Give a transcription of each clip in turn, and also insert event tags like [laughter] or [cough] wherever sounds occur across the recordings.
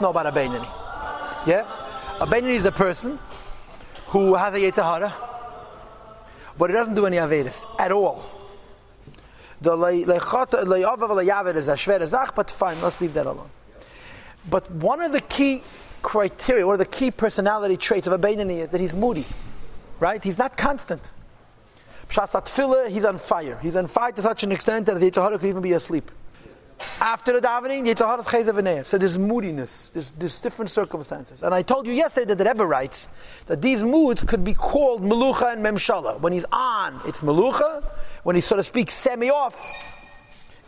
know about a. Yeah? A is a person who has a Yetzirah, but he doesn't do any Avedis at all. The Le'avav is a Shver but fine, let's leave that alone. But one of the key criteria, one of the key personality traits of a is that he's moody, right? He's not constant. Pshat he's on fire. He's on fire to such an extent that the Yitzhahara could even be asleep. After the davening, the Yitzhahara is Chayzav So there's moodiness, there's, there's different circumstances. And I told you yesterday that the Rebbe writes that these moods could be called Melucha and Memshala. When he's on, it's Melucha. When he, so to speak, semi-off,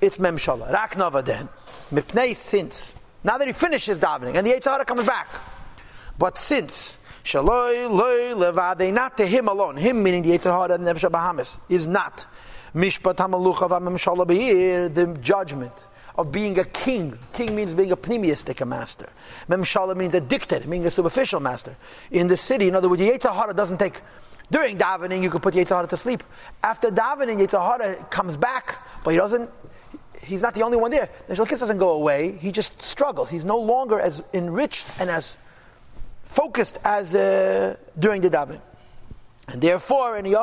it's Memshala. Raknava then. Mipnei since. Now that he finishes davening and the Yitzhahara comes back. But since Shaloi loy levade, not to him alone. Him meaning the Yitzhahara and Nefesh Bahamas is not. Mishpat hamalucha v'memshala the judgment of being a king. King means being a pneumistic master. Memshala means addicted, meaning a superficial master. In the city, in other words, Yitzhahara doesn't take during davening, you can put Yitzhahara to sleep. After davening, Yitzhahara comes back, but he doesn't. He's not the only one there. The Shalkis doesn't go away. He just struggles. He's no longer as enriched and as focused as uh, during the davening. And therefore, in he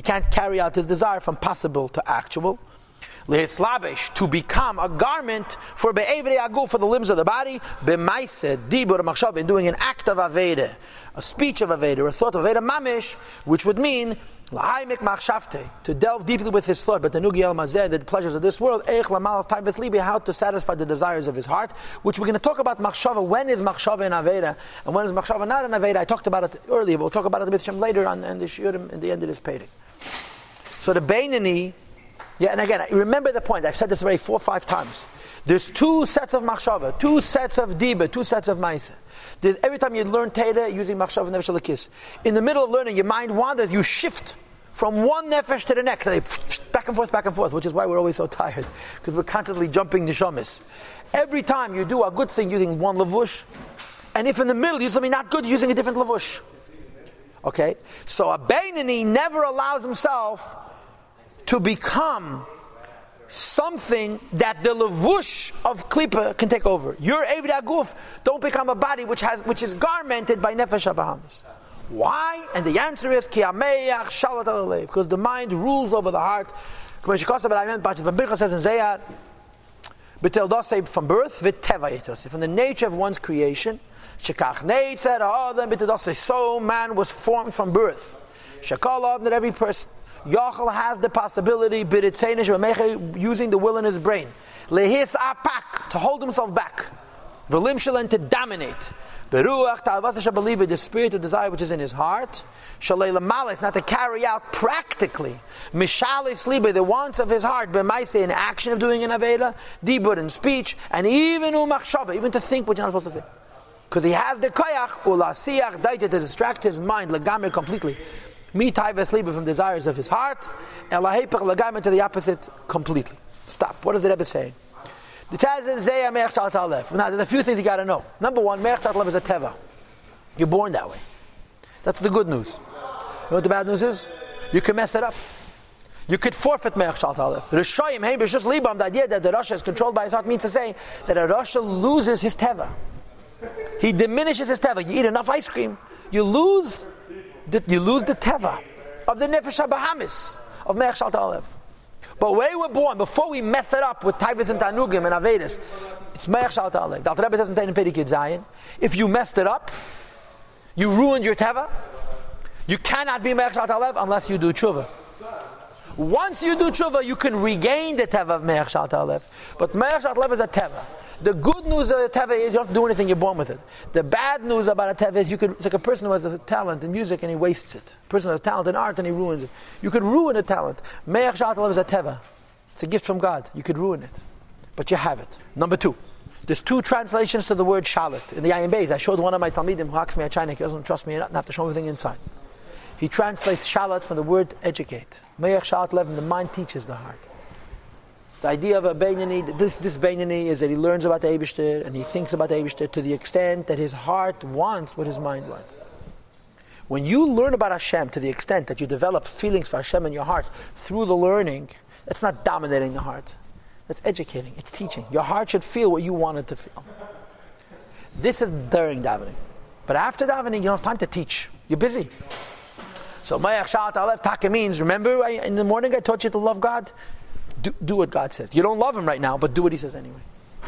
can't carry out his desire from possible to actual. To become a garment for for the limbs of the body, b'maise dibur machshav, in doing an act of aveda, a speech of aveda, a thought of aveda mamish, which would mean to delve deeply with his thought, but the Nugi al the pleasures of this world, how to satisfy the desires of his heart, which we're going to talk about machshava. When is machshava in Aveda, and when is machshava not in Aveda? I talked about it earlier, but we'll talk about it a bit later on in the shiurim in the end of this painting. So the Beinani, yeah, and again, remember the point. I've said this already four or five times. There's two sets of machshava, two sets of diba, two sets of ma'isa. Every time you learn Teda using machshava nefesh in the middle of learning, your mind wanders. You shift from one nefesh to the next, [sniffs] back and forth, back and forth, which is why we're always so tired, because we're constantly jumping nishamis. Every time you do a good thing using one lavush, and if in the middle you do something not good using a different lavush. Okay? So a Bainani never allows himself to become something that the levush of klipa can take over. Your Eved Aguf don't become a body which has which is garmented by Nefesh Abahamis. Why? And the answer is because the mind rules over the heart. Says in from birth, from the nature of one's creation, oh, so man was formed from birth. That every person Yachal has the possibility, using the will in his brain, lehis apak, to hold himself back, v'lim to dominate. Beruach ta'avas the spirit of desire which is in his heart, shalei malis, not to carry out practically, mishalis libe, the wants of his heart, b'maise, in action of doing an aveda, dibur in speech, and even umachshava, even to think what you're not supposed to think. Because he has the koyach, ulasiach, daita, to distract his mind, legamir completely. Me taiva from desires of his heart, and lahepech legamir to the opposite completely. Stop. What is the Rebbe saying? The Taz is Zeya Me'ech Shal Now, there's a few things you got to know. Number one, Me'ech Shal is a Teva. You're born that way. That's the good news. You know what the bad news is? You can mess it up. You could forfeit Me'ech Shal Talef. Rishayim, hey, just Libam, the idea that the Rasha is controlled by his heart means to say that a Rasha loses his Teva. He diminishes his Teva. You eat enough ice cream, you lose the, you lose the Teva of the Nefesh Bahamis of Me'ech Shal Talef. But when we were born, before we mess it up with Taivas and Tanugim and Avedis, it's Me'ach Shal Ta'aleh. The Rebbe says in Teinim Pedikid Zion, if you messed it up, you ruined your Teva, you cannot be Me'ach Shal Ta'aleh unless you do Tshuva. Once you do Tshuva, you can regain the Teva of Me'ach Shal Ta'aleh. But Me'ach Shal Ta'aleh is a Teva. The good news of a teva is you don't have to do anything, you're born with it. The bad news about a teva is you could, it's like a person who has a talent in music and he wastes it. A person who has talent in art and he ruins it. You could ruin a talent. Me'ach Shatalav is a teva. It's a gift from God. You could ruin it. But you have it. Number two. There's two translations to the word shalit. In the Ayin Beis, I showed one of my Talmidim who asks me a China, he doesn't trust me enough, and have to show everything inside. He translates shalat from the word educate. Me'ach Shalat Lev, the mind teaches the heart. The idea of a Beinani, this, this Beinani is that he learns about the Eibishter and he thinks about the Eibishter to the extent that his heart wants what his mind wants. When you learn about Hashem to the extent that you develop feelings for Hashem in your heart through the learning, that's not dominating the heart. That's educating. It's teaching. Your heart should feel what you want it to feel. This is during davening. But after davening, you don't have time to teach. You're busy. So Mayach Shalat Alev Taka means, remember in the morning I taught you to love God? Do, do, what God says. You don't love Him right now, but do what He says anyway.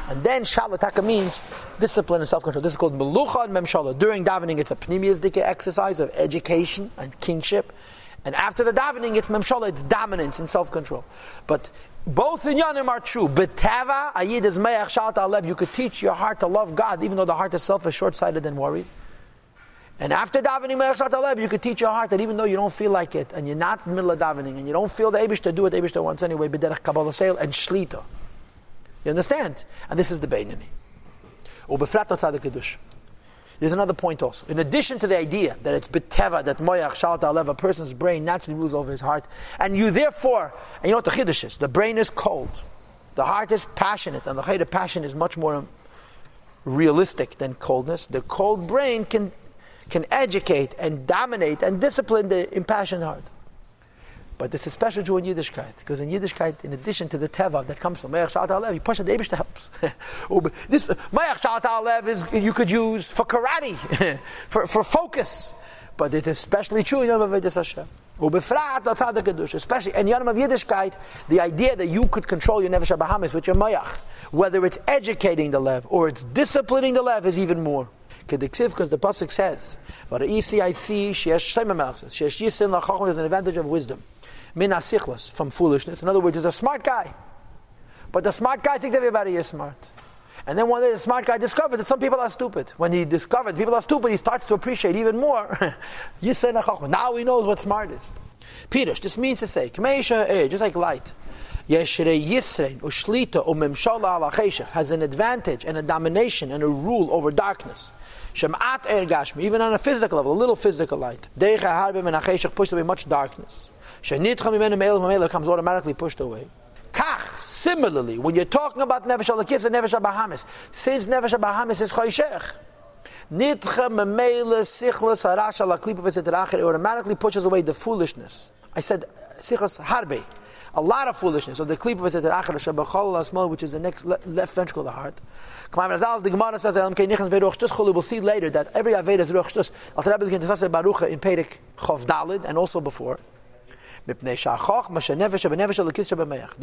And then Shalat Taka means discipline and self-control. This is called Melucha and Memshala. During davening, it's a Pneumias exercise of education and kingship. And after the davening, it's Memshala, it's dominance and self-control. But both in Yanim are true. Betava, Ayid is Mayach Shalat Alev. You could teach your heart to love God, even though the heart itself is selfish, short-sighted, and worried. And after davening Me'echat Alev, you could teach your heart that even though you don't feel like it, and you're not in the middle of davening, and you don't feel the Abish to do what Abish wants anyway, b'derech Kabbalah Seil and Shlita. You understand? And this is the Beinani. Ubefrat Tzadik Kiddush. There's another point also. In addition to the idea that it's beteva, that moyach shalat alev, a person's brain naturally rules over his heart, and you therefore, and you know what the chiddush is? The brain is cold, the heart is passionate, and the of passion is much more realistic than coldness. The cold brain can can educate and dominate and discipline the impassioned heart. But this is special true in Yiddishkeit, because in Yiddishkeit, in addition to the teva that comes from Mayach Shat Alev, you push the Abish helps. [laughs] Oh, this Mayach Shat Alev is you could use for karate, [laughs] for, for focus, but it is especially true in Yom Avedis Hashem. Oh, especially in Yom of Yiddishkeit, the idea that you could control your Nefesh Bahamis with your Mayach, whether it's educating the Lev or it's disciplining the Lev, is even more. Because the pasuk says, "But I the ECIC sheyesh shlema melchus sheyesh yisin lachachom." There's an advantage of wisdom, min asichlas from foolishness. In other words, he's a smart guy, but the smart guy thinks everybody is smart. And then one day the smart guy discovers that some people are stupid. When he discovers people are stupid, he starts to appreciate even more. [laughs] now he knows what smart is. Pirush, this means to say, just like light. Yeshrei Yisrein Ushlita Umemshala Ala has an advantage and a domination and a rule over darkness. Shemat Er Gashmi, even on a physical level, a little physical light. Deicha Harbim and Acheshach pushed away much darkness. Shenitcha Mimenu Me'el Ma'el comes automatically pushed away. Kach, similarly, when you're talking about Nefesh Alakis and Nefesh Bahamis, since Nefesh Bahamis is Chayshech, Nitcha Memele Sichlas Harash Ala Klipa it automatically pushes away the foolishness. I said Sichlas Harbe, a lot of foolishness. So the Klipa V'Seterachir, which is the next left ventricle of the heart. The Gemara says, we'll see later that every Aveda is Ruach Shtus. Al Rebbe is going to discuss Baruch in Perek Chov Dalid and also before. The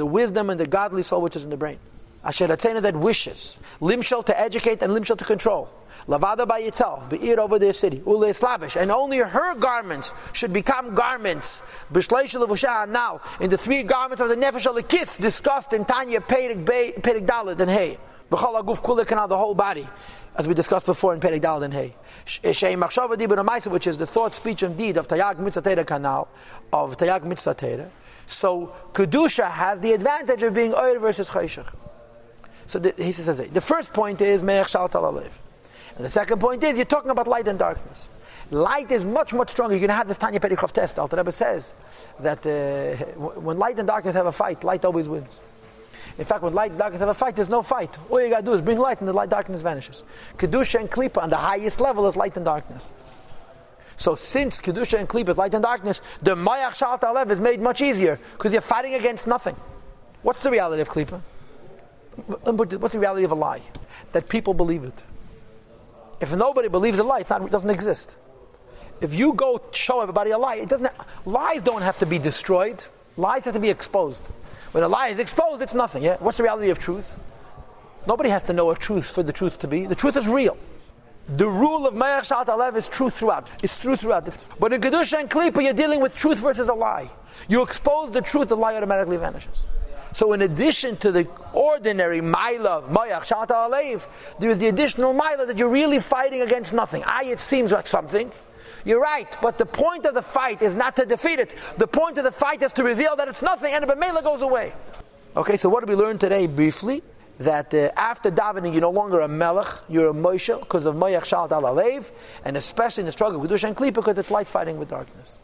wisdom and the godly soul which is in the brain. Asher that wishes. Limshal to educate and limshal to control. Lavada by itself, be'ir over their city. Ule slavish. And only her garments should become garments. Now, in the three garments of the Nefesh kiss discussed in Tanya Perek Dalid and Hey. B'chol aguf kulik the whole body, as we discussed before in Perek Dal and Hey. Eh, Sheim machshava dibur which is the thought, speech, and deed of Tayag Mitzatera Kanal, of Tayag Mitzatera. So kedusha has the advantage of being oil versus chayshach. So the, he says the first point is me'ech shal talalev. And the second point is you're talking about light and darkness. Light is much, much stronger. Going to have this Tanya Perikov test. Alter Rebbe says that uh, when light and darkness have a fight, light always wins. In fact, when light and darkness have a fight, there's no fight. All you got to do is bring light and the light darkness vanishes. Kedusha and Klippa on the highest level is light and darkness. So since Kedusha and Klippa is light and darkness, the Mayach Shalat Alev is made much easier because you're fighting against nothing. What's the reality of Klippa? What's the reality of a lie? That people believe it. If nobody believes a lie, it doesn't exist. If you go show everybody a lie, it doesn't. Lies don't have to be destroyed. Lies have to be exposed. When a lie is exposed, it's nothing. Yeah? What's the reality of truth? Nobody has to know a truth for the truth to be. The truth is real. The rule of Mayach Shat Alev is truth throughout. It's true throughout. But in Kedusha and Klippa, you're dealing with truth versus a lie. You expose the truth, the lie automatically vanishes. So in addition to the ordinary Maila, Mayach Shat Alev, there is the additional Maila that you're really fighting against nothing. I, it seems like something. You're right, but the point of the fight is not to defeat it. The point of the fight is to reveal that it's nothing and the Bemela goes away. Okay, so what did we learn today briefly? That uh, after davening, you're no longer a melech, you're a Moshe because of Mayach Shalt al and especially in the struggle with Kedusha and because it's light fighting with darkness.